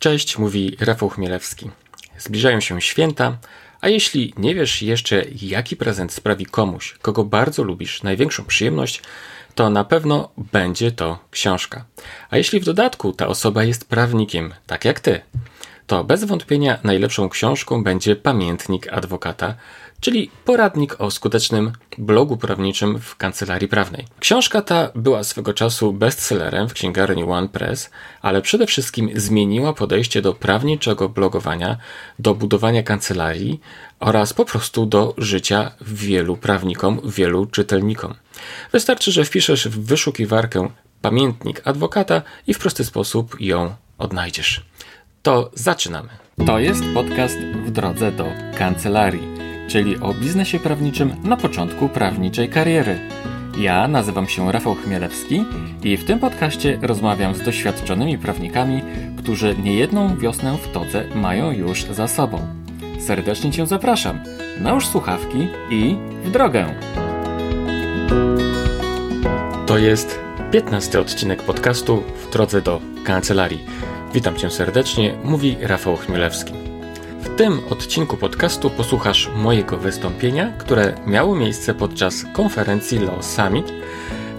Cześć, mówi Rafał Chmielewski. Zbliżają się święta, a jeśli nie wiesz jeszcze, jaki prezent sprawi komuś, kogo bardzo lubisz, największą przyjemność, to na pewno będzie to książka. A jeśli w dodatku ta osoba jest prawnikiem, tak jak ty, to bez wątpienia najlepszą książką będzie Pamiętnik Adwokata, czyli poradnik o skutecznym blogu prawniczym w kancelarii prawnej. Książka ta była swego czasu bestsellerem w księgarni One Press, ale przede wszystkim zmieniła podejście do prawniczego blogowania, do budowania kancelarii oraz po prostu do życia wielu prawnikom, wielu czytelnikom. Wystarczy, że wpiszesz w wyszukiwarkę pamiętnik adwokata i w prosty sposób ją odnajdziesz. To zaczynamy. To jest podcast w drodze do kancelarii czyli o biznesie prawniczym na początku prawniczej kariery. Ja nazywam się Rafał Chmielewski i w tym podcaście rozmawiam z doświadczonymi prawnikami, którzy niejedną wiosnę w todze mają już za sobą. Serdecznie Cię zapraszam. Nałóż słuchawki i w drogę. To jest 15 odcinek podcastu w drodze do kancelarii. Witam Cię serdecznie, mówi Rafał Chmielewski. W tym odcinku podcastu posłuchasz mojego wystąpienia, które miało miejsce podczas konferencji Law Summit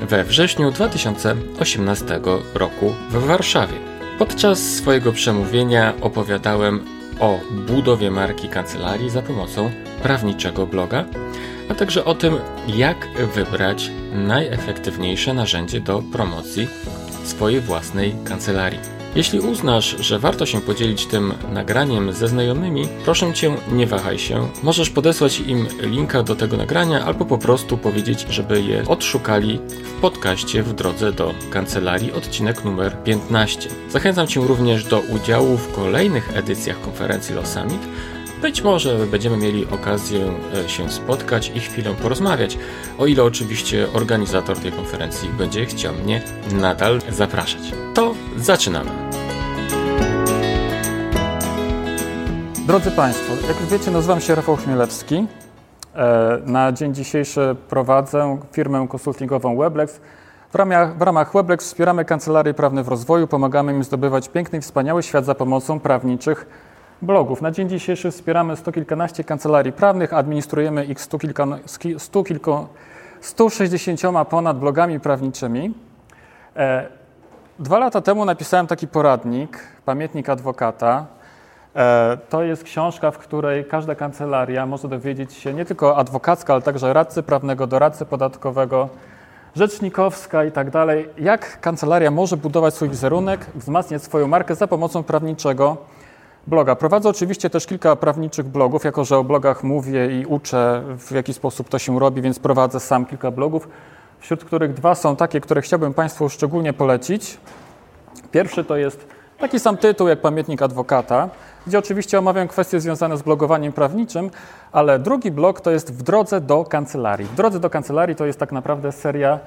we wrześniu 2018 roku w Warszawie. Podczas swojego przemówienia opowiadałem o budowie marki kancelarii za pomocą prawniczego bloga, a także o tym, jak wybrać najefektywniejsze narzędzie do promocji swojej własnej kancelarii. Jeśli uznasz, że warto się podzielić tym nagraniem ze znajomymi, proszę cię, nie wahaj się. Możesz podesłać im linka do tego nagrania albo po prostu powiedzieć, żeby je odszukali w podcaście w drodze do kancelarii, odcinek numer 15. Zachęcam cię również do udziału w kolejnych edycjach konferencji Los Summit. Być może będziemy mieli okazję e, się spotkać i chwilę porozmawiać, o ile oczywiście organizator tej konferencji będzie chciał mnie nadal zapraszać. To zaczynamy. Drodzy Państwo, jak wiecie, nazywam się Rafał Chmielewski. E, na dzień dzisiejszy prowadzę firmę konsultingową Weblex. W ramach, w ramach Weblex wspieramy kancelarie prawne w rozwoju, pomagamy im zdobywać piękny i wspaniały świat za pomocą prawniczych blogów. Na dzień dzisiejszy wspieramy sto kilkanaście kancelarii prawnych, administrujemy ich stu, kilka, stu kilku, 160 ponad blogami prawniczymi. E, dwa lata temu napisałem taki poradnik, pamiętnik adwokata. E, to jest książka, w której każda kancelaria może dowiedzieć się nie tylko adwokacka, ale także radcy prawnego, doradcy podatkowego, rzecznikowska i tak dalej, jak kancelaria może budować swój wizerunek, wzmacniać swoją markę za pomocą prawniczego bloga. Prowadzę oczywiście też kilka prawniczych blogów, jako że o blogach mówię i uczę, w jaki sposób to się robi, więc prowadzę sam kilka blogów, wśród których dwa są takie, które chciałbym Państwu szczególnie polecić. Pierwszy to jest taki sam tytuł jak Pamiętnik Adwokata, gdzie oczywiście omawiam kwestie związane z blogowaniem prawniczym, ale drugi blog to jest W drodze do kancelarii. W drodze do kancelarii to jest tak naprawdę seria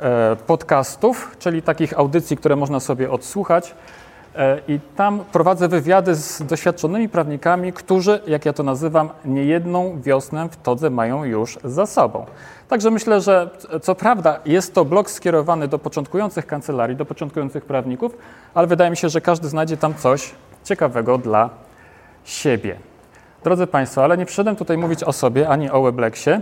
e, podcastów, czyli takich audycji, które można sobie odsłuchać E, I tam prowadzę wywiady z doświadczonymi prawnikami, którzy, jak ja to nazywam, niejedną wiosnę w todze mają już za sobą. Także myślę, że co prawda jest to blog skierowany do początkujących kancelarii, do początkujących prawników, ale wydaje mi się, że każdy znajdzie tam coś ciekawego dla siebie. Drodzy Państwo, ale nie przyszedłem tutaj mówić o sobie ani o Weblexie.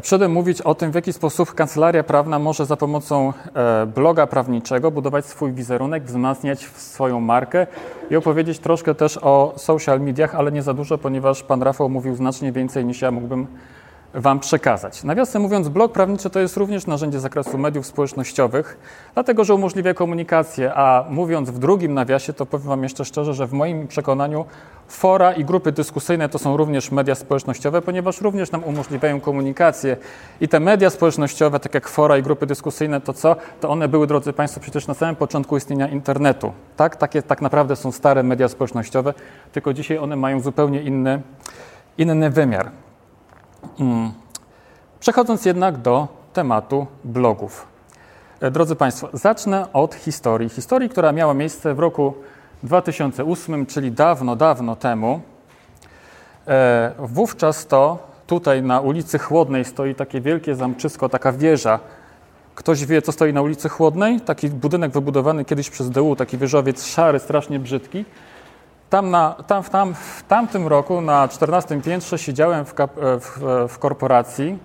Przyszedłem mówić o tym, w jaki sposób kancelaria prawna może za pomocą e, bloga prawniczego budować swój wizerunek, wzmacniać swoją markę i opowiedzieć troszkę też o social mediach, ale nie za dużo, ponieważ pan Rafał mówił znacznie więcej niż ja mógłbym Wam przekazać. Nawiasem mówiąc, blog prawniczy to jest również narzędzie z zakresu mediów społecznościowych, dlatego że umożliwia komunikację, a mówiąc w drugim nawiasie, to powiem Wam jeszcze szczerze, że w moim przekonaniu fora i grupy dyskusyjne to są również media społecznościowe, ponieważ również nam umożliwiają komunikację. I te media społecznościowe, tak jak fora i grupy dyskusyjne, to co? To one były, drodzy Państwo, przecież na samym początku istnienia internetu. Tak? Takie tak naprawdę są stare media społecznościowe, tylko dzisiaj one mają zupełnie inny, inny wymiar. Mm. Przechodząc jednak do tematu blogów. E, drodzy Państwo, zacznę od historii. Historii, która miała miejsce w roku 2008, czyli dawno, dawno temu. E, wówczas to tutaj na ulicy Chłodnej stoi takie wielkie zamczysko, taka wieża Ktoś wie, co stoi na ulicy Chłodnej? Taki budynek wybudowany kiedyś przez DU, taki wieżowiec szary, strasznie brzydki. Tam, na, tam, tam w tamtym roku na 14 piętrze siedziałem w, kap, e, w, e, w korporacji,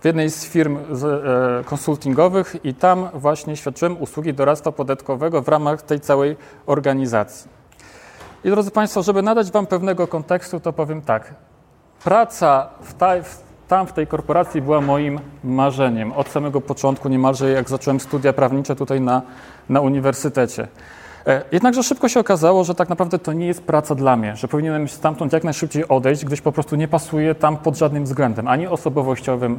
w jednej z firm z, e, konsultingowych i tam właśnie świadczyłem usługi doradztwa podatkowego w ramach tej całej organizacji. I drodzy Państwo, żeby nadać Wam pewnego kontekstu, to powiem tak. Praca w, w tam w tej korporacji była moim marzeniem od samego początku, niemalże jak zacząłem studia prawnicze tutaj na, na uniwersytecie. E, jednakże szybko się okazało, że tak naprawdę to nie jest praca dla mnie, że powinienem stamtąd jak najszybciej odejść, gdyż po prostu nie pasuje tam pod żadnym względem, ani osobowościowym,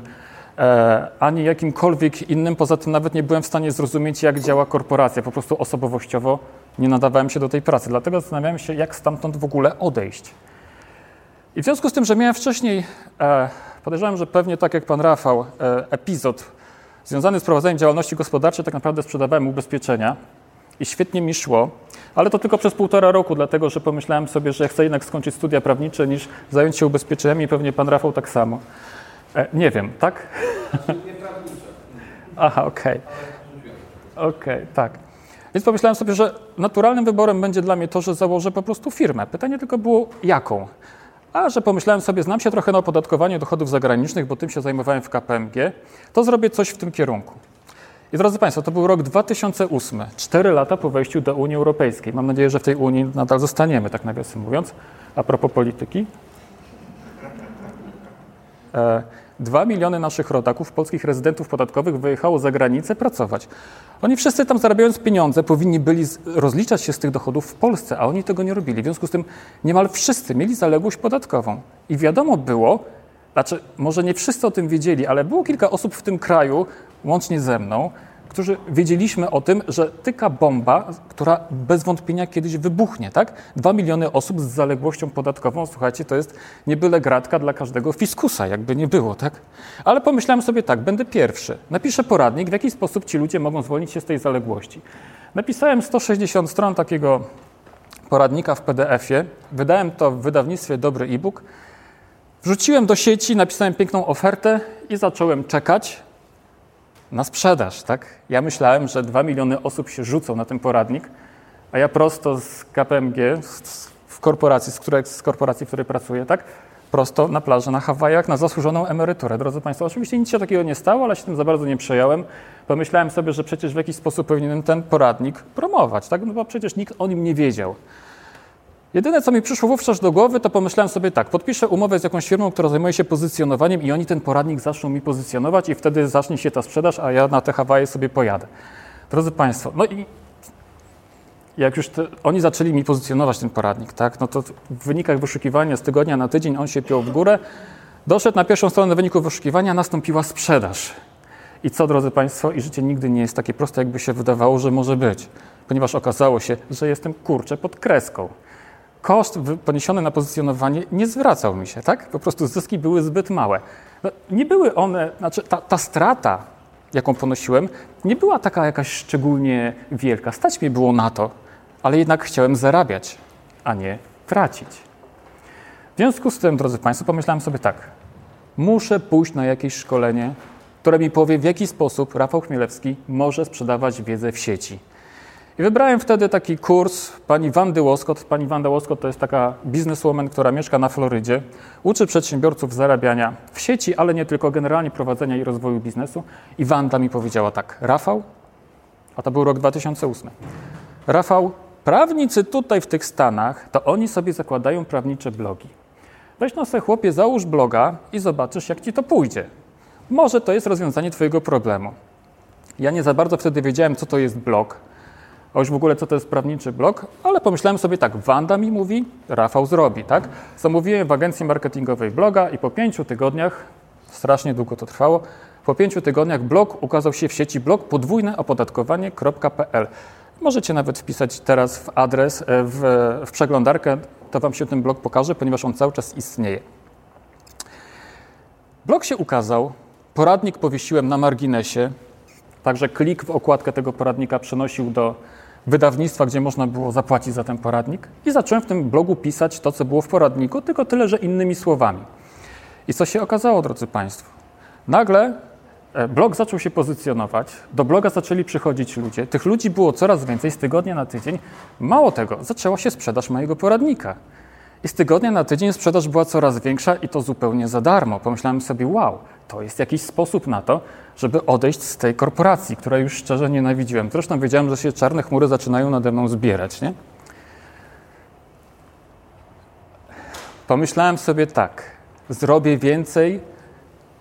e, ani jakimkolwiek innym. Poza tym nawet nie byłem w stanie zrozumieć, jak działa korporacja. Po prostu osobowościowo nie nadawałem się do tej pracy. Dlatego zastanawiałem się, jak stamtąd w ogóle odejść. I w związku z tym, że miałem wcześniej e, Podejrzewam, że pewnie tak jak pan Rafał, epizod związany z prowadzeniem działalności gospodarczej, tak naprawdę sprzedawałem ubezpieczenia i świetnie mi szło, ale to tylko przez półtora roku, dlatego że pomyślałem sobie, że chcę jednak skończyć studia prawnicze niż zająć się ubezpieczeniami i pewnie pan Rafał tak samo. E, nie wiem, tak? Aha, okej. Okay. Okej, okay, tak. Więc pomyślałem sobie, że naturalnym wyborem będzie dla mnie to, że założę po prostu firmę. Pytanie tylko było jaką. A że pomyślałem sobie, znam się trochę na opodatkowaniu dochodów zagranicznych, bo tym się zajmowałem w KPMG, to zrobię coś w tym kierunku. I drodzy Państwo, to był rok 2008, cztery lata po wejściu do Unii Europejskiej. Mam nadzieję, że w tej Unii nadal zostaniemy, tak nawiasem mówiąc, a propos polityki. E, Dwa miliony naszych rodaków, polskich rezydentów podatkowych, wyjechało za granicę pracować. Oni wszyscy tam zarabiając pieniądze powinni byli rozliczać się z tych dochodów w Polsce, a oni tego nie robili. W związku z tym niemal wszyscy mieli zaległość podatkową. I wiadomo było, znaczy może nie wszyscy o tym wiedzieli, ale było kilka osób w tym kraju, łącznie ze mną, którzy wiedzieliśmy o tym, że tyka bomba, która bez wątpienia kiedyś wybuchnie, tak? Dwa miliony osób z zaległością podatkową, słuchajcie, to jest nie byle gratka dla każdego fiskusa, jakby nie było, tak? Ale pomyślałem sobie tak, będę pierwszy. Napiszę poradnik, w jaki sposób ci ludzie mogą zwolnić się z tej zaległości. Napisałem 160 stron takiego poradnika w PDF-ie, wydałem to w wydawnictwie Dobry e-book, wrzuciłem do sieci, napisałem piękną ofertę i zacząłem czekać, na sprzedaż, tak? Ja myślałem, że 2 miliony osób się rzucą na ten poradnik, a ja prosto z KPMG, w korporacji, z, której, z korporacji, w której pracuję, tak? Prosto na plaży na Hawajach na zasłużoną emeryturę. Drodzy Państwo, oczywiście nic się takiego nie stało, ale się tym za bardzo nie przejąłem. Pomyślałem sobie, że przecież w jakiś sposób powinienem ten poradnik promować, tak? No bo przecież nikt o nim nie wiedział. Jedyne, co mi przyszło wówczas do głowy, to pomyślałem sobie tak, podpiszę umowę z jakąś firmą, która zajmuje się pozycjonowaniem i oni ten poradnik zaczną mi pozycjonować i wtedy zacznie się ta sprzedaż, a ja na te Hawaje sobie pojadę. Drodzy Państwo, no i jak już te, oni zaczęli mi pozycjonować ten poradnik, tak, no to w wynikach wyszukiwania z tygodnia na tydzień on się piął w górę, doszedł na pierwszą stronę wyników wyszukiwania, nastąpiła sprzedaż. I co, drodzy Państwo, i życie nigdy nie jest takie proste, jakby się wydawało, że może być, ponieważ okazało się, że jestem kurczę pod kreską koszt poniesiony na pozycjonowanie nie zwracał mi się, tak? Po prostu zyski były zbyt małe. No, nie były one, znaczy ta, ta strata, jaką ponosiłem, nie była taka jakaś szczególnie wielka. Stać mi było na to, ale jednak chciałem zarabiać, a nie tracić. W związku z tym, drodzy Państwo, pomyślałem sobie tak. Muszę pójść na jakieś szkolenie, które mi powie, w jaki sposób Rafał Chmielewski może sprzedawać wiedzę w sieci. I wybrałem wtedy taki kurs pani Wandy Łoskot. Pani Wanda Łoskot to jest taka bizneswoman, która mieszka na Florydzie. Uczy przedsiębiorców zarabiania w sieci, ale nie tylko, generalnie prowadzenia i rozwoju biznesu. I Wanda mi powiedziała tak, Rafał, a to był rok 2008. Rafał, prawnicy tutaj w tych Stanach, to oni sobie zakładają prawnicze blogi. Weź no sobie chłopie, załóż bloga i zobaczysz, jak ci to pójdzie. Może to jest rozwiązanie twojego problemu. Ja nie za bardzo wtedy wiedziałem, co to jest blog a już w ogóle co to jest prawniczy blog, ale pomyślałem sobie tak, Wanda mi mówi, Rafał zrobi, tak? Zamówiłem w agencji marketingowej bloga i po pięciu tygodniach, strasznie długo to trwało, po pięciu tygodniach blog ukazał się w sieci blog podwójneopodatkowanie.pl. Możecie nawet wpisać teraz w adres, e, w, w przeglądarkę, to Wam się ten blog pokaże, ponieważ on cały czas istnieje. Blog się ukazał, poradnik powiesiłem na marginesie, także klik w okładkę tego poradnika przenosił do wydawnictwa, gdzie można było zapłacić za ten poradnik i zacząłem w tym blogu pisać to, co było w poradniku, tylko tyle, że innymi słowami. I co się okazało, drodzy Państwo? Nagle e, blog zaczął się pozycjonować, do bloga zaczęli przychodzić ludzie, tych ludzi było coraz więcej z tygodnia na tydzień. Mało tego, zaczęła się sprzedaż mojego poradnika. I z tygodnia na tydzień sprzedaż była coraz większa i to zupełnie za darmo. Pomyślałem sobie, wow, to jest jakiś sposób na to, żeby odejść z tej korporacji, której już szczerze nienawidziłem. Zresztą wiedziałem, że się czarne chmury zaczynają nade mną zbierać. Nie? Pomyślałem sobie tak, zrobię więcej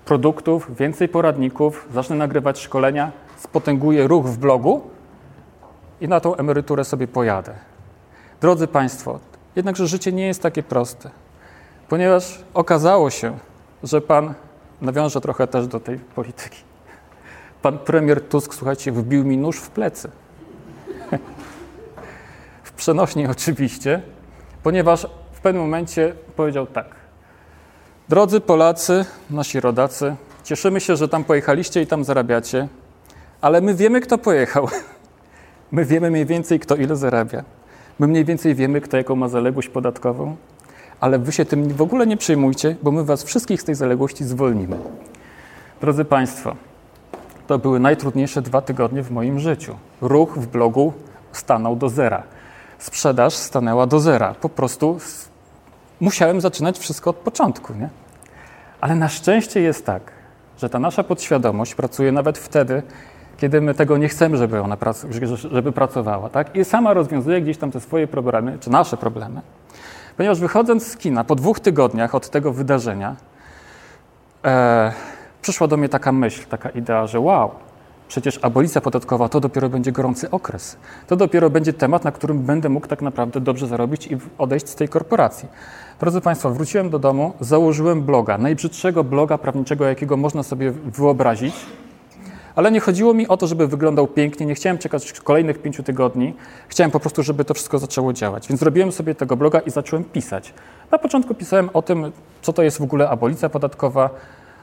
produktów, więcej poradników, zacznę nagrywać szkolenia, spotęguję ruch w blogu i na tą emeryturę sobie pojadę. Drodzy Państwo, jednakże życie nie jest takie proste, ponieważ okazało się, że Pan, nawiążę trochę też do tej polityki, Pan premier Tusk, słuchajcie, wbił mi nóż w plecy. w przenośni oczywiście, ponieważ w pewnym momencie powiedział tak. Drodzy Polacy, nasi rodacy, cieszymy się, że tam pojechaliście i tam zarabiacie, ale my wiemy, kto pojechał. My wiemy mniej więcej, kto ile zarabia. My mniej więcej wiemy, kto jaką ma zaległość podatkową, ale wy się tym w ogóle nie przejmujcie, bo my was wszystkich z tej zaległości zwolnimy. Drodzy Państwo, to były najtrudniejsze dwa tygodnie w moim życiu. Ruch w blogu stanął do zera. Sprzedaż stanęła do zera. Po prostu musiałem zaczynać wszystko od początku. Nie? Ale na szczęście jest tak, że ta nasza podświadomość pracuje nawet wtedy, kiedy my tego nie chcemy, żeby ona żeby pracowała. Tak? I sama rozwiązuje gdzieś tam te swoje problemy, czy nasze problemy. Ponieważ wychodząc z kina po dwóch tygodniach od tego wydarzenia, e, przyszła do mnie taka myśl, taka idea, że wow, przecież abolicja podatkowa to dopiero będzie gorący okres. To dopiero będzie temat, na którym będę mógł tak naprawdę dobrze zarobić i odejść z tej korporacji. Drodzy Państwo, wróciłem do domu, założyłem bloga, najbrzydszego bloga prawniczego, jakiego można sobie wyobrazić. Ale nie chodziło mi o to, żeby wyglądał pięknie, nie chciałem czekać kolejnych pięciu tygodni. Chciałem po prostu, żeby to wszystko zaczęło działać. Więc zrobiłem sobie tego bloga i zacząłem pisać. Na początku pisałem o tym, co to jest w ogóle abolicja podatkowa,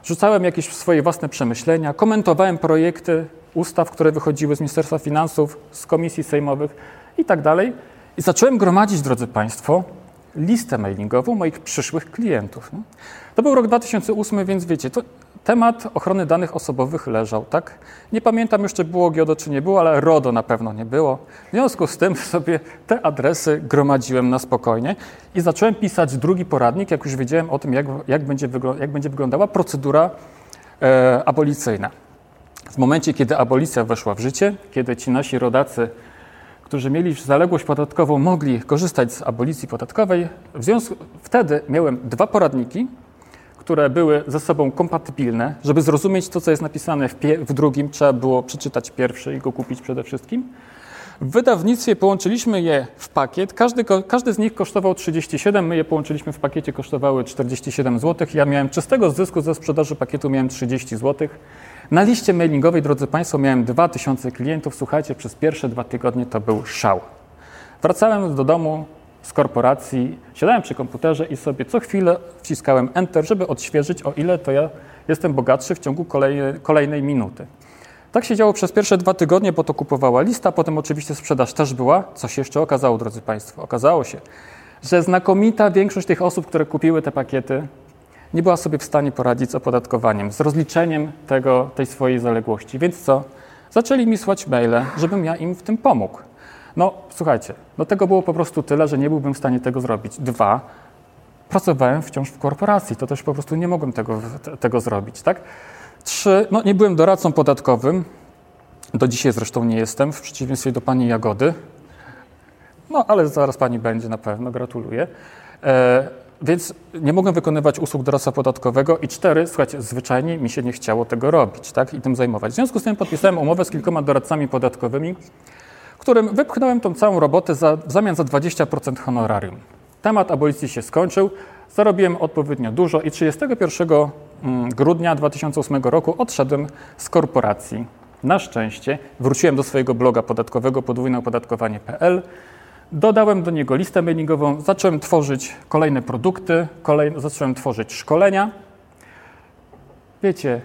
rzucałem jakieś swoje własne przemyślenia, komentowałem projekty ustaw, które wychodziły z Ministerstwa Finansów, z komisji sejmowych i tak dalej. I zacząłem gromadzić, drodzy Państwo, listę mailingową moich przyszłych klientów. To był rok 2008, więc wiecie, to temat ochrony danych osobowych leżał, tak? Nie pamiętam już, czy było GIODO, czy nie było, ale RODO na pewno nie było. W związku z tym sobie te adresy gromadziłem na spokojnie i zacząłem pisać drugi poradnik, jak już wiedziałem o tym, jak, jak, będzie, jak będzie wyglądała procedura e, abolicyjna. W momencie, kiedy abolicja weszła w życie, kiedy ci nasi rodacy którzy mieli zaległość podatkową, mogli korzystać z abolicji podatkowej. W związku wtedy miałem dwa poradniki, które były ze sobą kompatybilne. Żeby zrozumieć to, co jest napisane w, w drugim, trzeba było przeczytać pierwszy i go kupić przede wszystkim. W wydawnictwie połączyliśmy je w pakiet. Każdy, każdy z nich kosztował 37, my je połączyliśmy w pakiecie, kosztowały 47 zł. Ja miałem czystego zysku ze sprzedaży pakietu miałem 30 zł. Na liście mailingowej, drodzy Państwo, miałem 2000 klientów. Słuchajcie, przez pierwsze dwa tygodnie to był szał. Wracałem do domu z korporacji, siadałem przy komputerze i sobie co chwilę wciskałem Enter, żeby odświeżyć, o ile to ja jestem bogatszy w ciągu kolejnej, kolejnej minuty. Tak się działo przez pierwsze dwa tygodnie, bo to kupowała lista, potem oczywiście sprzedaż też była. Co się jeszcze okazało, drodzy Państwo? Okazało się, że znakomita większość tych osób, które kupiły te pakiety, nie była sobie w stanie poradzić z opodatkowaniem, z rozliczeniem tego, tej swojej zaległości. Więc co? Zaczęli mi słać maile, żebym ja im w tym pomógł. No, słuchajcie, no tego było po prostu tyle, że nie byłbym w stanie tego zrobić. Dwa, pracowałem wciąż w korporacji, to też po prostu nie mogłem tego, tego zrobić, tak? Trzy, no nie byłem doradcą podatkowym, do dzisiaj zresztą nie jestem, w przeciwieństwie do pani Jagody. No, ale zaraz pani będzie na pewno, gratuluję. E, więc nie mogłem wykonywać usług doradztwa podatkowego i cztery, słuchajcie, zwyczajnie mi się nie chciało tego robić tak, i tym zajmować. W związku z tym podpisałem umowę z kilkoma doradcami podatkowymi, którym wypchnąłem tą całą robotę za, w zamian za 20% honorarium. Temat abolicji się skończył, zarobiłem odpowiednio dużo i 31 mm, grudnia 2008 roku odszedłem z korporacji. Na szczęście wróciłem do swojego bloga podatkowego podwójneopodatkowanie.pl Dodałem do niego listę mailingową, zacząłem tworzyć kolejne produkty, kolejne, zacząłem tworzyć szkolenia. Wiecie,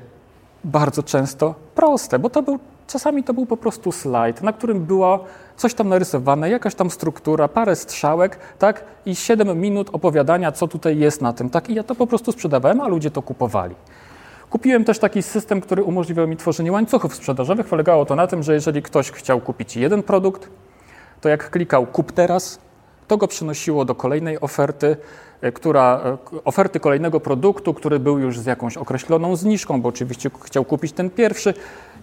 bardzo często proste, bo to był, czasami to był po prostu slajd, na którym było coś tam narysowane, jakaś tam struktura, parę strzałek, tak, i 7 minut opowiadania, co tutaj jest na tym, tak, i ja to po prostu sprzedawałem, a ludzie to kupowali. Kupiłem też taki system, który umożliwiał mi tworzenie łańcuchów sprzedażowych. Polegało to na tym, że jeżeli ktoś chciał kupić jeden produkt, to jak klikał kup teraz, to go przynosiło do kolejnej oferty, e, która, e, oferty kolejnego produktu, który był już z jakąś określoną zniżką, bo oczywiście chciał kupić ten pierwszy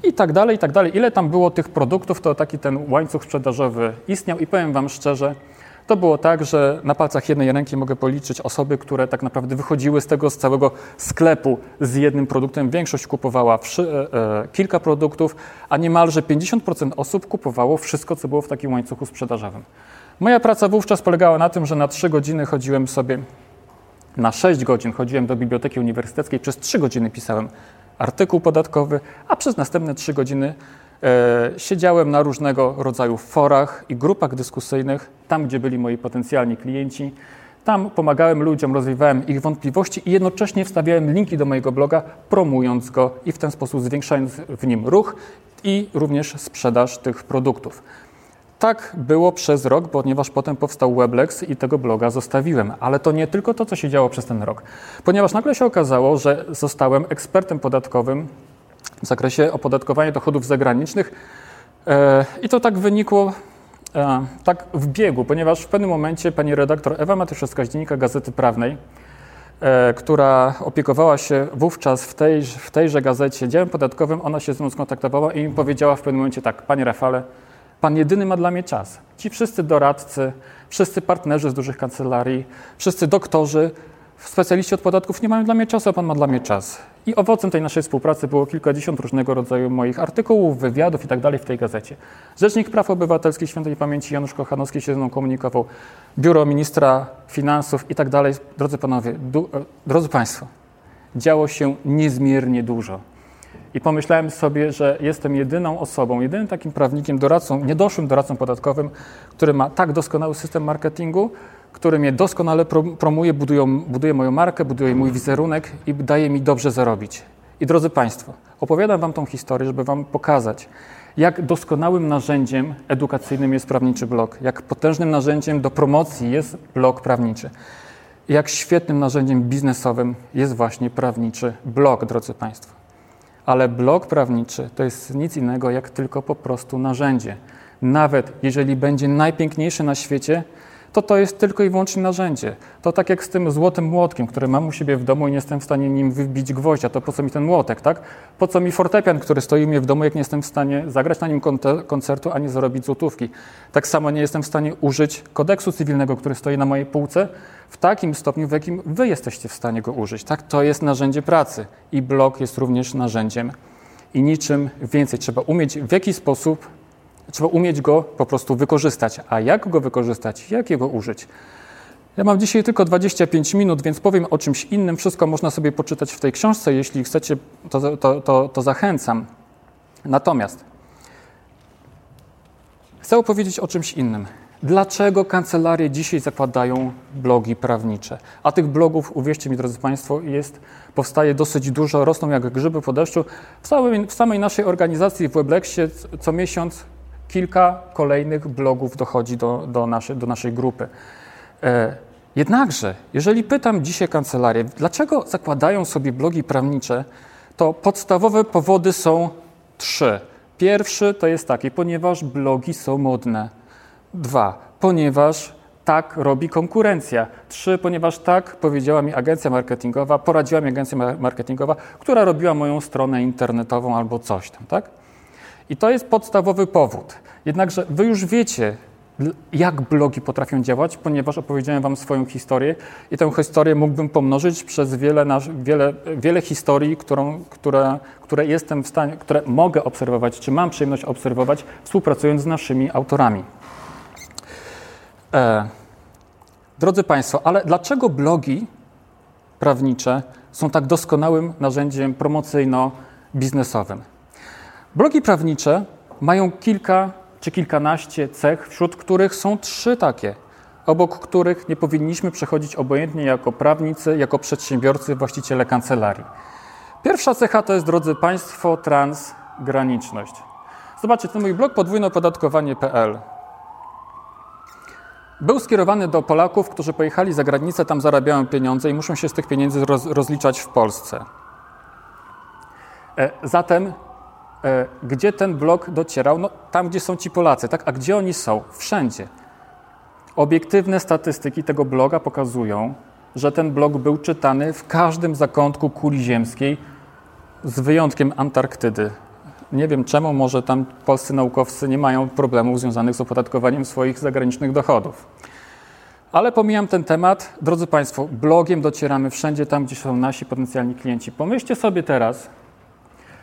i tak dalej, i tak dalej. Ile tam było tych produktów, to taki ten łańcuch sprzedażowy istniał i powiem Wam szczerze, to było tak, że na palcach jednej ręki mogę policzyć osoby, które tak naprawdę wychodziły z tego z całego sklepu z jednym produktem. Większość kupowała e, e, kilka produktów, a niemalże 50% osób kupowało wszystko, co było w takim łańcuchu sprzedażowym. Moja praca wówczas polegała na tym, że na 3 godziny chodziłem sobie, na 6 godzin chodziłem do biblioteki uniwersyteckiej, przez 3 godziny pisałem artykuł podatkowy, a przez następne 3 godziny e, siedziałem na różnego rodzaju forach i grupach dyskusyjnych, tam gdzie byli moi potencjalni klienci. Tam pomagałem ludziom, rozwijałem ich wątpliwości i jednocześnie wstawiałem linki do mojego bloga, promując go i w ten sposób zwiększając w nim ruch i również sprzedaż tych produktów. Tak było przez rok, ponieważ potem powstał Weblex i tego bloga zostawiłem. Ale to nie tylko to, co się działo przez ten rok. Ponieważ nagle się okazało, że zostałem ekspertem podatkowym w zakresie opodatkowania dochodów zagranicznych e, i to tak wynikło e, tak w biegu, ponieważ w pewnym momencie pani redaktor Ewa Matyszewska z Dziennika Gazety Prawnej, e, która opiekowała się wówczas w, tej, w tejże gazecie działem podatkowym, ona się ze mną skontaktowała i mi powiedziała w pewnym momencie tak, panie Rafale, Pan jedyny ma dla mnie czas. Ci wszyscy doradcy, wszyscy partnerzy z dużych kancelarii, wszyscy doktorzy, specjaliści od podatków nie mają dla mnie czasu, a Pan ma dla mnie czas. I owocem tej naszej współpracy było kilkadziesiąt różnego rodzaju moich artykułów, wywiadów i tak w tej gazecie. Rzecznik Praw Obywatelskich Świętej Pamięci Janusz Kochanowski się ze mną komunikował, Biuro Ministra Finansów i tak. Drodzy Panowie, e, drodzy Państwo, działo się niezmiernie dużo. I pomyślałem sobie, że jestem jedyną osobą, jedynym takim prawnikiem, doradcą, niedoszłym doradcą podatkowym, który ma tak doskonały system marketingu, który mnie doskonale promuje, budują, buduje moją markę, buduje mój wizerunek i daje mi dobrze zarobić. I drodzy Państwo, opowiadam Wam tą historię, żeby Wam pokazać, jak doskonałym narzędziem edukacyjnym jest prawniczy blog, jak potężnym narzędziem do promocji jest blog prawniczy, jak świetnym narzędziem biznesowym jest właśnie prawniczy blog, drodzy Państwo. Ale blok prawniczy to jest nic innego jak tylko po prostu narzędzie. Nawet jeżeli będzie najpiękniejszy na świecie, to to jest tylko i wyłącznie narzędzie. To tak jak z tym złotym młotkiem, który mam u siebie w domu i nie jestem w stanie nim wybić gwoździa, to po co mi ten młotek, tak? Po co mi fortepian, który stoi u mnie w domu, jak nie jestem w stanie zagrać na nim koncertu, a nie zarobić złotówki. Tak samo nie jestem w stanie użyć kodeksu cywilnego, który stoi na mojej półce, w takim stopniu, w jakim wy jesteście w stanie go użyć. Tak, to jest narzędzie pracy i blog jest również narzędziem i niczym więcej. Trzeba umieć w jaki sposób Trzeba umieć go po prostu wykorzystać. A jak go wykorzystać? Jak jego użyć? Ja mam dzisiaj tylko 25 minut, więc powiem o czymś innym. Wszystko można sobie poczytać w tej książce. Jeśli chcecie, to, to, to, to zachęcam. Natomiast chcę opowiedzieć o czymś innym. Dlaczego kancelarie dzisiaj zakładają blogi prawnicze? A tych blogów, uwierzcie mi, drodzy Państwo, jest, powstaje dosyć dużo, rosną jak grzyby po deszczu. W, całej, w samej naszej organizacji w Weblexie co miesiąc kilka kolejnych blogów dochodzi do, do, naszej, do naszej grupy. E, jednakże, jeżeli pytam dzisiaj kancelarię, dlaczego zakładają sobie blogi prawnicze, to podstawowe powody są trzy. Pierwszy to jest taki, ponieważ blogi są modne. Dwa, ponieważ tak robi konkurencja. Trzy, ponieważ tak powiedziała mi agencja marketingowa, poradziła mi agencja marketingowa, która robiła moją stronę internetową albo coś tam, tak? I to jest podstawowy powód. Jednakże wy już wiecie, jak blogi potrafią działać, ponieważ opowiedziałem wam swoją historię i tę historię mógłbym pomnożyć przez wiele, wiele, wiele historii, którą, które, które jestem w stanie, które mogę obserwować, czy mam przyjemność obserwować, współpracując z naszymi autorami. E, drodzy Państwo, ale dlaczego blogi prawnicze są tak doskonałym narzędziem promocyjno-biznesowym? Blogi prawnicze mają kilka czy kilkanaście cech, wśród których są trzy takie, obok których nie powinniśmy przechodzić obojętnie jako prawnicy, jako przedsiębiorcy, właściciele kancelarii. Pierwsza cecha to jest, drodzy Państwo, transgraniczność. Zobaczcie, ten mój blog podwójnopodatkowanie.pl był skierowany do Polaków, którzy pojechali za granicę, tam zarabiają pieniądze i muszą się z tych pieniędzy roz, rozliczać w Polsce. E, zatem, gdzie ten blog docierał? No, tam, gdzie są ci Polacy, tak? A gdzie oni są? Wszędzie. Obiektywne statystyki tego bloga pokazują, że ten blog był czytany w każdym zakątku kuli ziemskiej, z wyjątkiem Antarktydy. Nie wiem czemu, może tam polscy naukowcy nie mają problemów związanych z opodatkowaniem swoich zagranicznych dochodów. Ale pomijam ten temat. Drodzy Państwo, blogiem docieramy wszędzie tam, gdzie są nasi potencjalni klienci. Pomyślcie sobie teraz,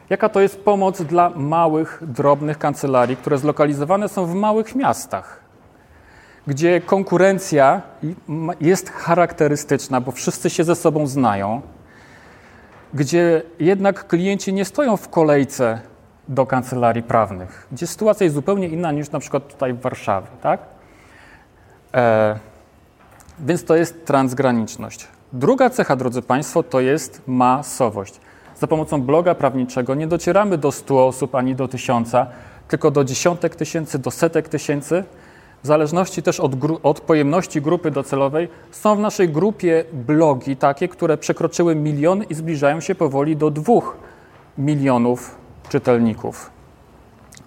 jaka to jest pomoc dla małych, drobnych kancelarii, które zlokalizowane są w małych miastach, gdzie konkurencja jest charakterystyczna, bo wszyscy się ze sobą znają, gdzie jednak klienci nie stoją w kolejce do kancelarii prawnych, gdzie sytuacja jest zupełnie inna niż na przykład tutaj w Warszawie, tak? E, więc to jest transgraniczność. Druga cecha, drodzy Państwo, to jest masowość. Za pomocą bloga prawniczego nie docieramy do 100 osób ani do tysiąca, tylko do dziesiątek tysięcy, do setek tysięcy. W zależności też od, od, pojemności grupy docelowej, są w naszej grupie blogi takie, które przekroczyły milion i zbliżają się powoli do dwóch milionów czytelników,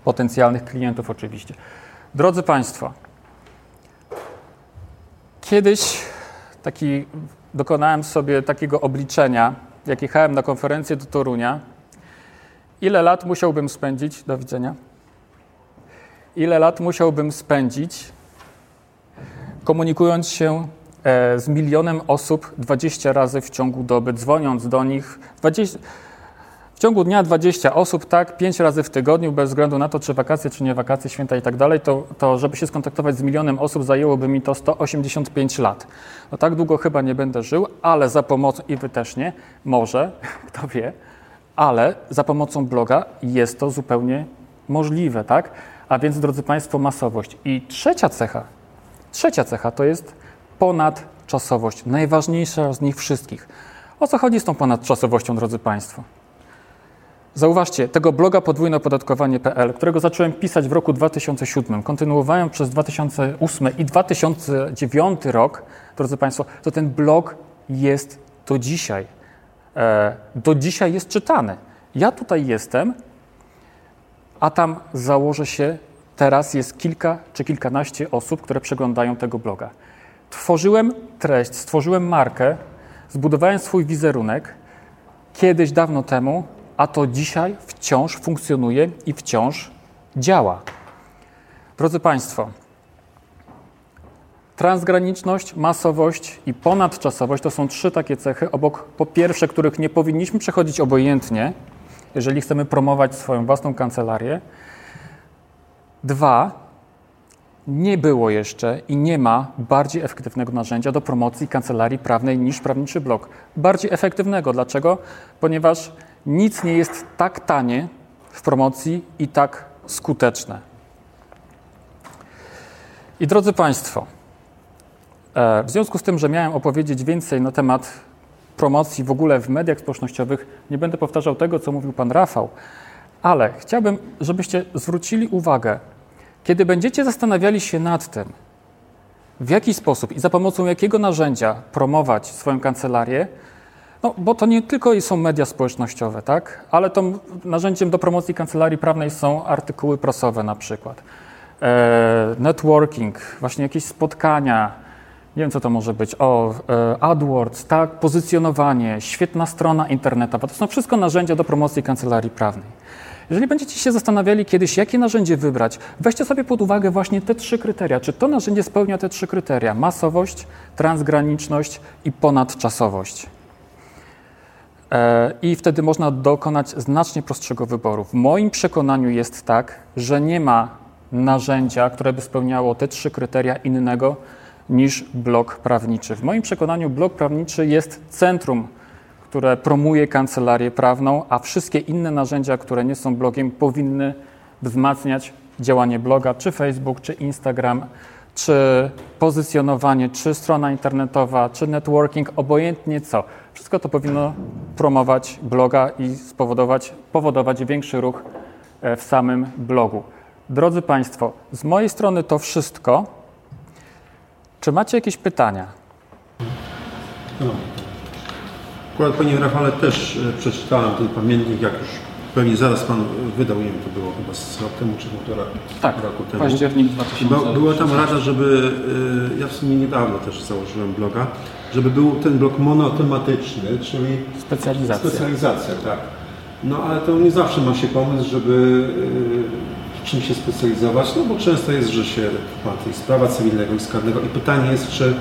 potencjalnych klientów oczywiście. Drodzy Państwo, kiedyś taki, dokonałem sobie takiego obliczenia, jak jechałem na konferencję do Torunia, ile lat musiałbym spędzić, do widzenia, ile lat musiałbym spędzić komunikując się e, z milionem osób 20 razy w ciągu doby, dzwoniąc do nich 20, w ciągu dnia 20 osób, tak, 5 razy w tygodniu, bez względu na to, czy wakacje, czy nie wakacje, święta i tak dalej, to, to żeby się skontaktować z milionem osób, zajęłoby mi to 185 lat. No tak długo chyba nie będę żył, ale za pomocą, i wy też nie, może, kto wie, ale za pomocą bloga jest to zupełnie możliwe, tak? A więc, drodzy Państwo, masowość. I trzecia cecha, trzecia cecha to jest ponadczasowość, najważniejsza z nich wszystkich. O co chodzi z tą ponadczasowością, drodzy Państwo? Zauważcie, tego bloga podwójnopodatkowanie.pl, którego zacząłem pisać w roku 2007, kontynuowałem przez 2008 i 2009 rok, drodzy Państwo, to ten blog jest do dzisiaj. E, do dzisiaj jest czytany. Ja tutaj jestem, a tam założę się, teraz jest kilka czy kilkanaście osób, które przeglądają tego bloga. Tworzyłem treść, stworzyłem markę, zbudowałem swój wizerunek kiedyś, dawno temu, a to dzisiaj wciąż funkcjonuje i wciąż działa. Drodzy Państwo, transgraniczność, masowość i ponadczasowość to są trzy takie cechy, obok po pierwsze, których nie powinniśmy przechodzić obojętnie, jeżeli chcemy promować swoją własną kancelarię. Dwa, nie było jeszcze i nie ma bardziej efektywnego narzędzia do promocji kancelarii prawnej niż prawniczy blog. Bardziej efektywnego. Dlaczego? Ponieważ nic nie jest tak tanie w promocji i tak skuteczne. I drodzy Państwo, e, w związku z tym, że miałem opowiedzieć więcej na temat promocji w ogóle w mediach społecznościowych, nie będę powtarzał tego, co mówił Pan Rafał, ale chciałbym, żebyście zwrócili uwagę, kiedy będziecie zastanawiali się nad tym, w jaki sposób i za pomocą jakiego narzędzia promować swoją kancelarię, no, bo to nie tylko są media społecznościowe, tak? ale to narzędziem do promocji kancelarii prawnej są artykuły prasowe na przykład. E, networking, właśnie jakieś spotkania, nie wiem co to może być, o, e, AdWords, tak, pozycjonowanie, świetna strona internetowa, to są wszystko narzędzia do promocji kancelarii prawnej. Jeżeli będziecie się zastanawiali kiedyś, jakie narzędzie wybrać, weźcie sobie pod uwagę właśnie te trzy kryteria. Czy to narzędzie spełnia te trzy kryteria? Masowość, transgraniczność i ponadczasowość. E, i wtedy można dokonać znacznie prostszego wyboru. W moim przekonaniu jest tak, że nie ma narzędzia, które by spełniało te trzy kryteria innego niż blok prawniczy. W moim przekonaniu blok prawniczy jest centrum, które promuje kancelarię prawną, a wszystkie inne narzędzia, które nie są blogiem, powinny wzmacniać działanie bloga, czy Facebook, czy Instagram, czy pozycjonowanie, czy strona internetowa, czy networking, obojętnie co. Wszystko to powinno promować bloga i spowodować, powodować większy ruch e, w samym blogu. Drodzy Państwo, z mojej strony to wszystko. Czy macie jakieś pytania? No. Akurat Panie Rafale też e, przeczytałem ten pamiętnik, jak już pewnie zaraz Pan wydał, nie wiem, to było chyba z rok temu czy półtora Tak, roku temu. październik 2000. Bo, była tam rada, żeby, y, ja w sumie niedawno też założyłem bloga, żeby był ten blog monotematyczny, czyli Specjalizacja. specjalizacja, tak. No ale to nie zawsze ma się pomysł, żeby y, w czym się specjalizować, no bo często jest, że się ma tej sprawa cywilnego i skarnego i pytanie jest, czy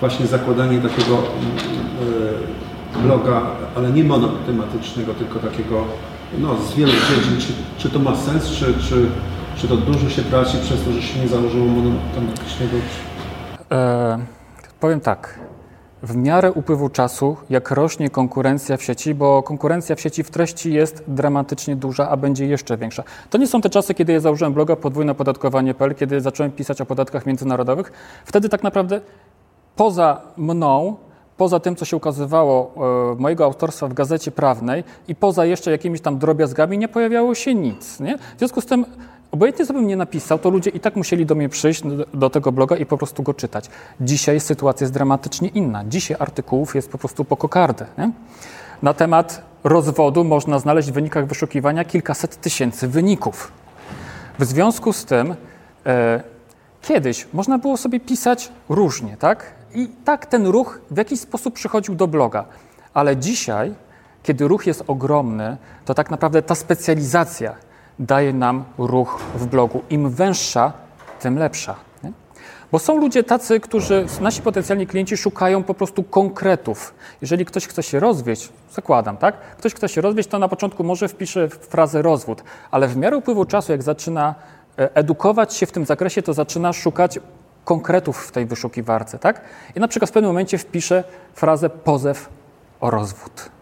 właśnie zakładanie takiego y, bloga, ale nie monotematycznego, tylko takiego no, z wielu dziedzin, czy, czy to ma sens, czy, czy, czy to dużo się traci przez to, że się nie założyło monotematycznego? E, powiem tak. W miarę upływu czasu, jak rośnie konkurencja w sieci, bo konkurencja w sieci w treści jest dramatycznie duża, a będzie jeszcze większa. To nie są te czasy, kiedy ja założyłem bloga podwójne podatkowanie.pl, kiedy zacząłem pisać o podatkach międzynarodowych. Wtedy tak naprawdę poza mną, poza tym, co się ukazywało e, mojego autorstwa w gazecie prawnej i poza jeszcze jakimiś tam drobiazgami nie pojawiało się nic. Nie? W związku z tym Obojętnie co bym nie napisał, to ludzie i tak musieli do mnie przyjść, do, tego bloga i po prostu go czytać. Dzisiaj sytuacja jest dramatycznie inna. Dzisiaj artykułów jest po prostu po kokardę. Nie? Na temat rozwodu można znaleźć w wynikach wyszukiwania kilkaset tysięcy wyników. W związku z tym e, kiedyś można było sobie pisać różnie, tak? I tak ten ruch w jakiś sposób przychodził do bloga. Ale dzisiaj, kiedy ruch jest ogromny, to tak naprawdę ta specjalizacja daje nam ruch w blogu. Im węższa, tym lepsza. Nie? Bo są ludzie tacy, którzy, nasi potencjalni klienci szukają po prostu konkretów. Jeżeli ktoś chce się rozwieść, zakładam, tak? Ktoś chce się rozwieść, to na początku może wpisze frazę rozwód, ale w miarę upływu czasu, jak zaczyna e, edukować się w tym zakresie, to zaczyna szukać konkretów w tej wyszukiwarce, tak? I na przykład w pewnym momencie wpisze frazę pozew o rozwód.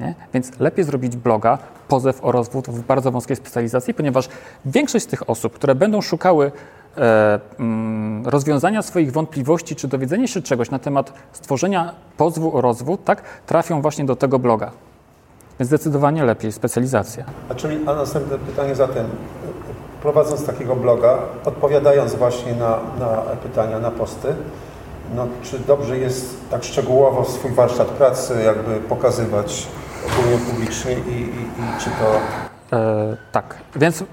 Nie? Więc lepiej zrobić bloga, pozew o rozwód w bardzo wąskiej specjalizacji, ponieważ większość z tych osób, które będą szukały e, mm, rozwiązania swoich wątpliwości czy dowiedzenia się czegoś na temat stworzenia pozwu o rozwód, tak, trafią właśnie do tego bloga. Więc zdecydowanie lepiej specjalizacja. A czyli a następne pytanie zatem, prowadząc takiego bloga, odpowiadając właśnie na, na pytania, na posty, no, czy dobrze jest tak szczegółowo swój warsztat pracy jakby pokazywać i, i, i czy to... E, tak, więc e,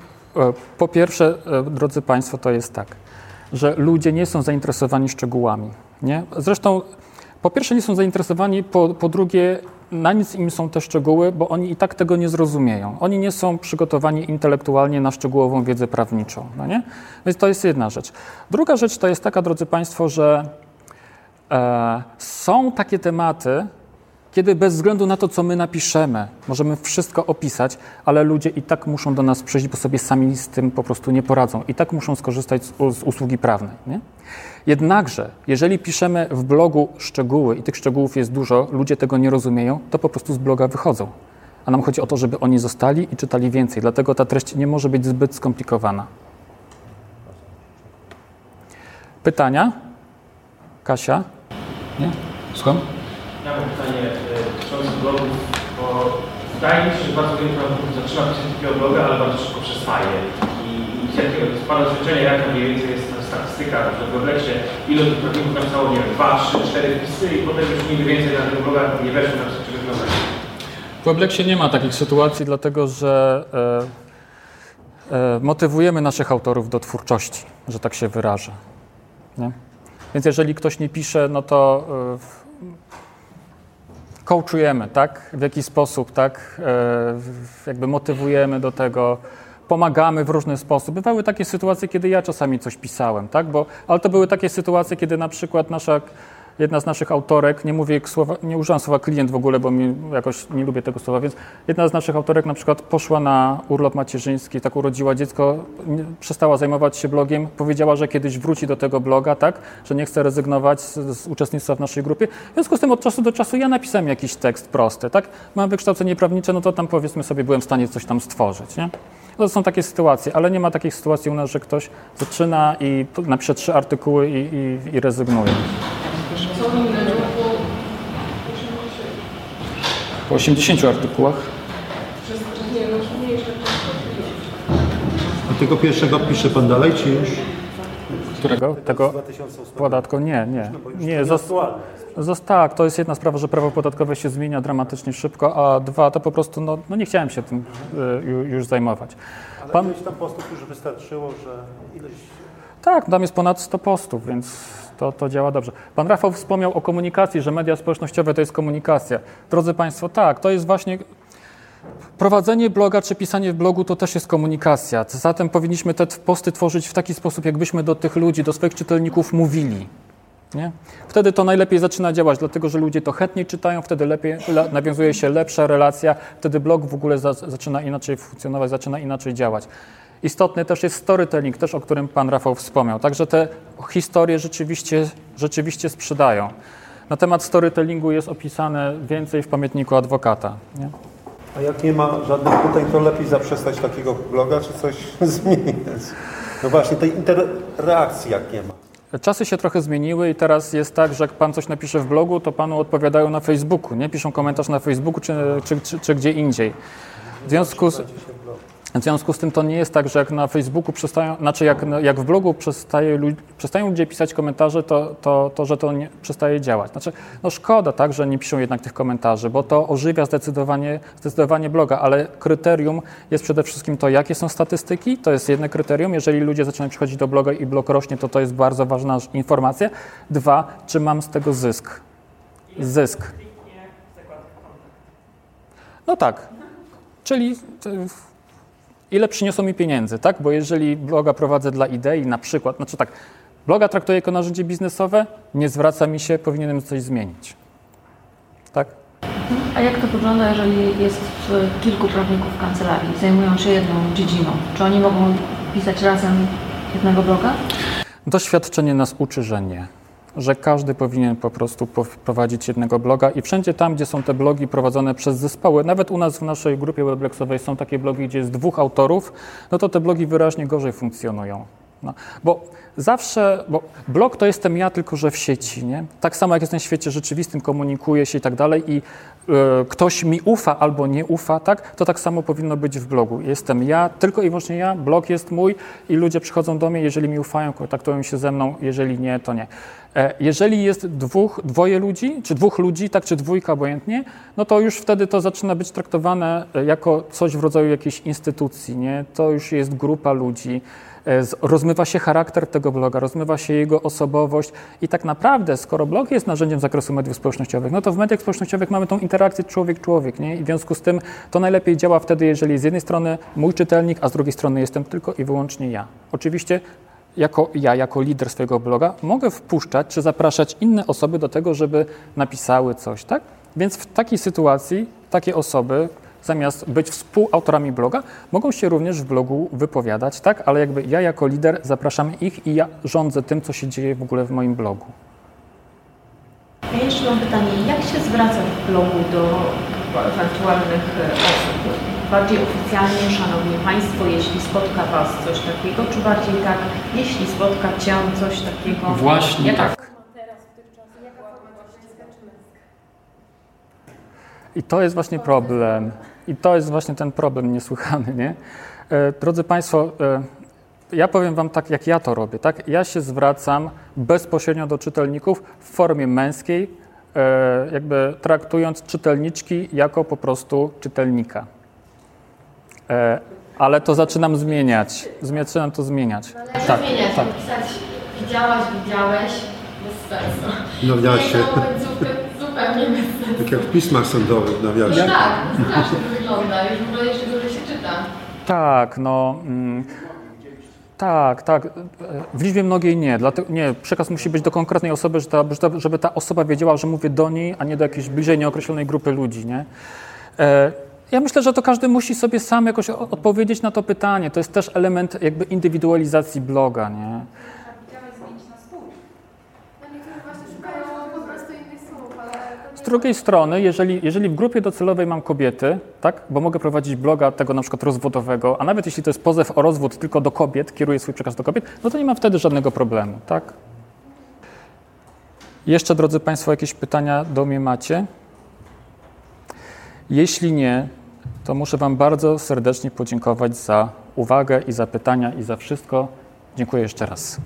po pierwsze, e, drodzy Państwo, to jest tak, że ludzie nie są zainteresowani szczegółami. Nie? Zresztą po pierwsze nie są zainteresowani, po, po drugie na nic im są te szczegóły, bo oni i tak tego nie zrozumieją. Oni nie są przygotowani intelektualnie na szczegółową wiedzę prawniczą. No nie? Więc to jest jedna rzecz. Druga rzecz to jest taka, drodzy Państwo, że e, są takie tematy, kiedy bez względu na to, co my napiszemy, możemy wszystko opisać, ale ludzie i tak muszą do nas przyjść, bo sobie sami z tym po prostu nie poradzą. I tak muszą skorzystać z, z usługi prawnej. Nie? Jednakże, jeżeli piszemy w blogu szczegóły i tych szczegółów jest dużo, ludzie tego nie rozumieją, to po prostu z bloga wychodzą. A nam chodzi o to, żeby oni zostali i czytali więcej. Dlatego ta treść nie może być zbyt skomplikowana. Pytania? Kasia? Nie? Słucham? Ja mam pytanie dotyczące blogów, bo wydaje mi się, że bardzo wielu prawników zaczyna pisać takiego bloga, ale bardzo szybko przestaje. I, i jakiego z Pana doświadczenia, jaka mniej więcej jest ta statystyka, że w Webleksie ile tych prawników napisało, nie wiem, dwa, trzy, cztery wpisy i potem już nigdy więcej na tego bloga nie weszło na czy wyglądać. W Webleksie nie ma takich sytuacji, dlatego że e, e, motywujemy naszych autorów do twórczości, że tak się wyrażę. Nie? Więc jeżeli ktoś nie pisze, no to e, coachujemy, tak? W jakiś sposób, tak? E, jakby motywujemy do tego, pomagamy w różny sposób. Bywały takie sytuacje, kiedy ja czasami coś pisałem, tak? Bo, ale to były takie sytuacje, kiedy na przykład nasza jedna z naszych autorek, nie mówię słowa, nie używam słowa klient w ogóle, bo mi jakoś nie lubię tego słowa, więc jedna z naszych autorek na przykład poszła na urlop macierzyński, tak urodziła dziecko, przestała zajmować się blogiem, powiedziała, że kiedyś wróci do tego bloga, tak, że nie chce rezygnować z, z uczestnictwa w naszej grupie. W związku z tym od czasu do czasu ja napisałem jakiś tekst prosty, tak, mam wykształcenie prawnicze, no to tam powiedzmy sobie byłem w stanie coś tam stworzyć, nie? To są takie sytuacje, ale nie ma takich sytuacji u nas, że ktoś zaczyna i napisze trzy artykuły i, i, i rezygnuje. Po 80 artykułach. A tego pierwszego pisze Pan dalej, czy już? Którego? Tego podatku? Nie, nie. nie zos, zos, tak, to jest jedna sprawa, że prawo podatkowe się zmienia dramatycznie szybko, a dwa, to po prostu, no, no nie chciałem się tym y, już zajmować. Ale Pan... ileś tam postów już wystarczyło, że ileś... Tak, tam jest ponad 100 postów, więc to, to działa dobrze. Pan Rafał wspomniał o komunikacji, że media społecznościowe to jest komunikacja. Drodzy Państwo, tak, to jest właśnie Prowadzenie bloga czy pisanie w blogu to też jest komunikacja. Zatem powinniśmy te posty tworzyć w taki sposób, jakbyśmy do tych ludzi, do swoich czytelników mówili. Nie? Wtedy to najlepiej zaczyna działać, dlatego że ludzie to chętniej czytają, wtedy lepiej, nawiązuje się lepsza relacja, wtedy blog w ogóle za, zaczyna inaczej funkcjonować, zaczyna inaczej działać. Istotny też jest storytelling, też o którym pan Rafał wspomniał. Także te historie rzeczywiście, rzeczywiście sprzedają. Na temat storytellingu jest opisane więcej w pamiętniku adwokata. Nie? A jak nie ma żadnych pytań, to lepiej zaprzestać takiego bloga, czy coś zmienić? No właśnie, tej interreakcji jak nie ma. Czasy się trochę zmieniły i teraz jest tak, że jak pan coś napisze w blogu, to panu odpowiadają na Facebooku, nie? Piszą komentarz na Facebooku czy, czy, czy, czy gdzie indziej. W związku z, w związku z tym to nie jest tak, że jak na Facebooku przestają, znaczy jak, jak w blogu przestaje, przestają ludzie pisać komentarze, to, to, to że to nie, przestaje działać. Znaczy, no szkoda, tak, że nie piszą jednak tych komentarzy, bo to ożywia zdecydowanie, zdecydowanie bloga, ale kryterium jest przede wszystkim to, jakie są statystyki, to jest jedno kryterium. Jeżeli ludzie zaczynają przychodzić do bloga i blog rośnie, to to jest bardzo ważna informacja. Dwa, czy mam z tego zysk? Zysk. No tak. Czyli ile przyniosło mi pieniędzy, tak? Bo jeżeli bloga prowadzę dla idei, na przykład, znaczy tak, bloga traktuję jako narzędzie biznesowe, nie zwraca mi się, powinienem coś zmienić. Tak? A jak to wygląda, jeżeli jest kilku prawników w kancelarii, zajmują się jedną dziedziną? Czy oni mogą pisać razem jednego bloga? Doświadczenie nas uczy, że nie że każdy powinien po prostu prowadzić jednego bloga i wszędzie tam, gdzie są te blogi prowadzone przez zespoły, nawet u nas w naszej grupie weblexowej są takie blogi, gdzie jest dwóch autorów, no to te blogi wyraźnie gorzej funkcjonują. No, bo zawsze, bo blog to jestem ja, tylko że w sieci, nie? Tak samo jak jestem w świecie rzeczywistym, komunikuję się i tak dalej i ktoś mi ufa albo nie ufa, tak? To tak samo powinno być w blogu. Jestem ja, tylko i wyłącznie ja, blog jest mój i ludzie przychodzą do mnie, jeżeli mi ufają, kontaktują się ze mną, jeżeli nie, to nie. E, jeżeli jest dwóch, dwoje ludzi, czy dwóch ludzi, tak, czy dwójka obojętnie, no to już wtedy to zaczyna być traktowane e, jako coś w rodzaju jakiejś instytucji, nie? To już jest grupa ludzi. E, rozmywa się charakter tego bloga, rozmywa się jego osobowość i tak naprawdę, skoro blog jest narzędziem zakresu mediów społecznościowych, no to w mediach społecznościowych mamy tą interakcję człowiek-człowiek, nie? I w związku z tym to najlepiej działa wtedy, jeżeli z jednej strony mój czytelnik, a z drugiej strony jestem tylko i wyłącznie ja. Oczywiście jako ja, jako lider swojego bloga, mogę wpuszczać czy zapraszać inne osoby do tego, żeby napisały coś, tak? Więc w takiej sytuacji takie osoby, zamiast być współautorami bloga, mogą się również w blogu wypowiadać, tak? Ale jakby ja jako lider zapraszam ich i ja rządzę tym, co się dzieje w ogóle w moim blogu. Ja jeszcze mam pytanie, jak się zwracać w blogu do ewentualnych e, osób? bardziej oficjalnie, Szanowni Państwo, jeśli spotka Was coś takiego, czy bardziej tak, jeśli spotka Cię coś takiego? Właśnie tak. I to jest właśnie problem. I to jest właśnie ten problem niesłychany, nie? E, drodzy Państwo, e, ja powiem Wam tak, jak ja to robię, tak? Ja się zwracam bezpośrednio do czytelników w formie męskiej, e, jakby traktując czytelniczki jako po prostu czytelnika. Ale to zaczynam zmieniać. Zaczynam to zmieniać. Ale tak, zmieniać, tak. pisać widziałaś, widziałeś, bez sensu. No nawiasie. Zupełnie bez sensu. Tak jak w pismach sądowych w nawiasie. No tak, strasznie to wygląda, już w ogóle jeszcze gorzej się czyta. Tak, no... Mm, tak, tak. W liczbie mnogiej nie. Dlatego, nie. Przekaz musi być do konkretnej osoby, żeby ta osoba wiedziała, że mówię do niej, a nie do jakiejś bliżej nieokreślonej grupy ludzi. Nie? E, ja myślę, że to każdy musi sobie sam jakoś odpowiedzieć na to pytanie. To jest też element jakby indywidualizacji bloga, nie? Drugiej strony, jeżeli, jeżeli w grupie docelowej mam kobiety, tak, bo mogę prowadzić bloga tego na przykład rozwodowego, a nawet jeśli to jest pozew o rozwód tylko do kobiet, kieruję swój przekaz do kobiet, no to nie mam wtedy żadnego problemu, tak? Jeszcze, drodzy Państwo, jakieś pytania do mnie macie? Jeśli nie, to muszę Wam bardzo serdecznie podziękować za uwagę i za pytania i za wszystko. Dziękuję jeszcze raz.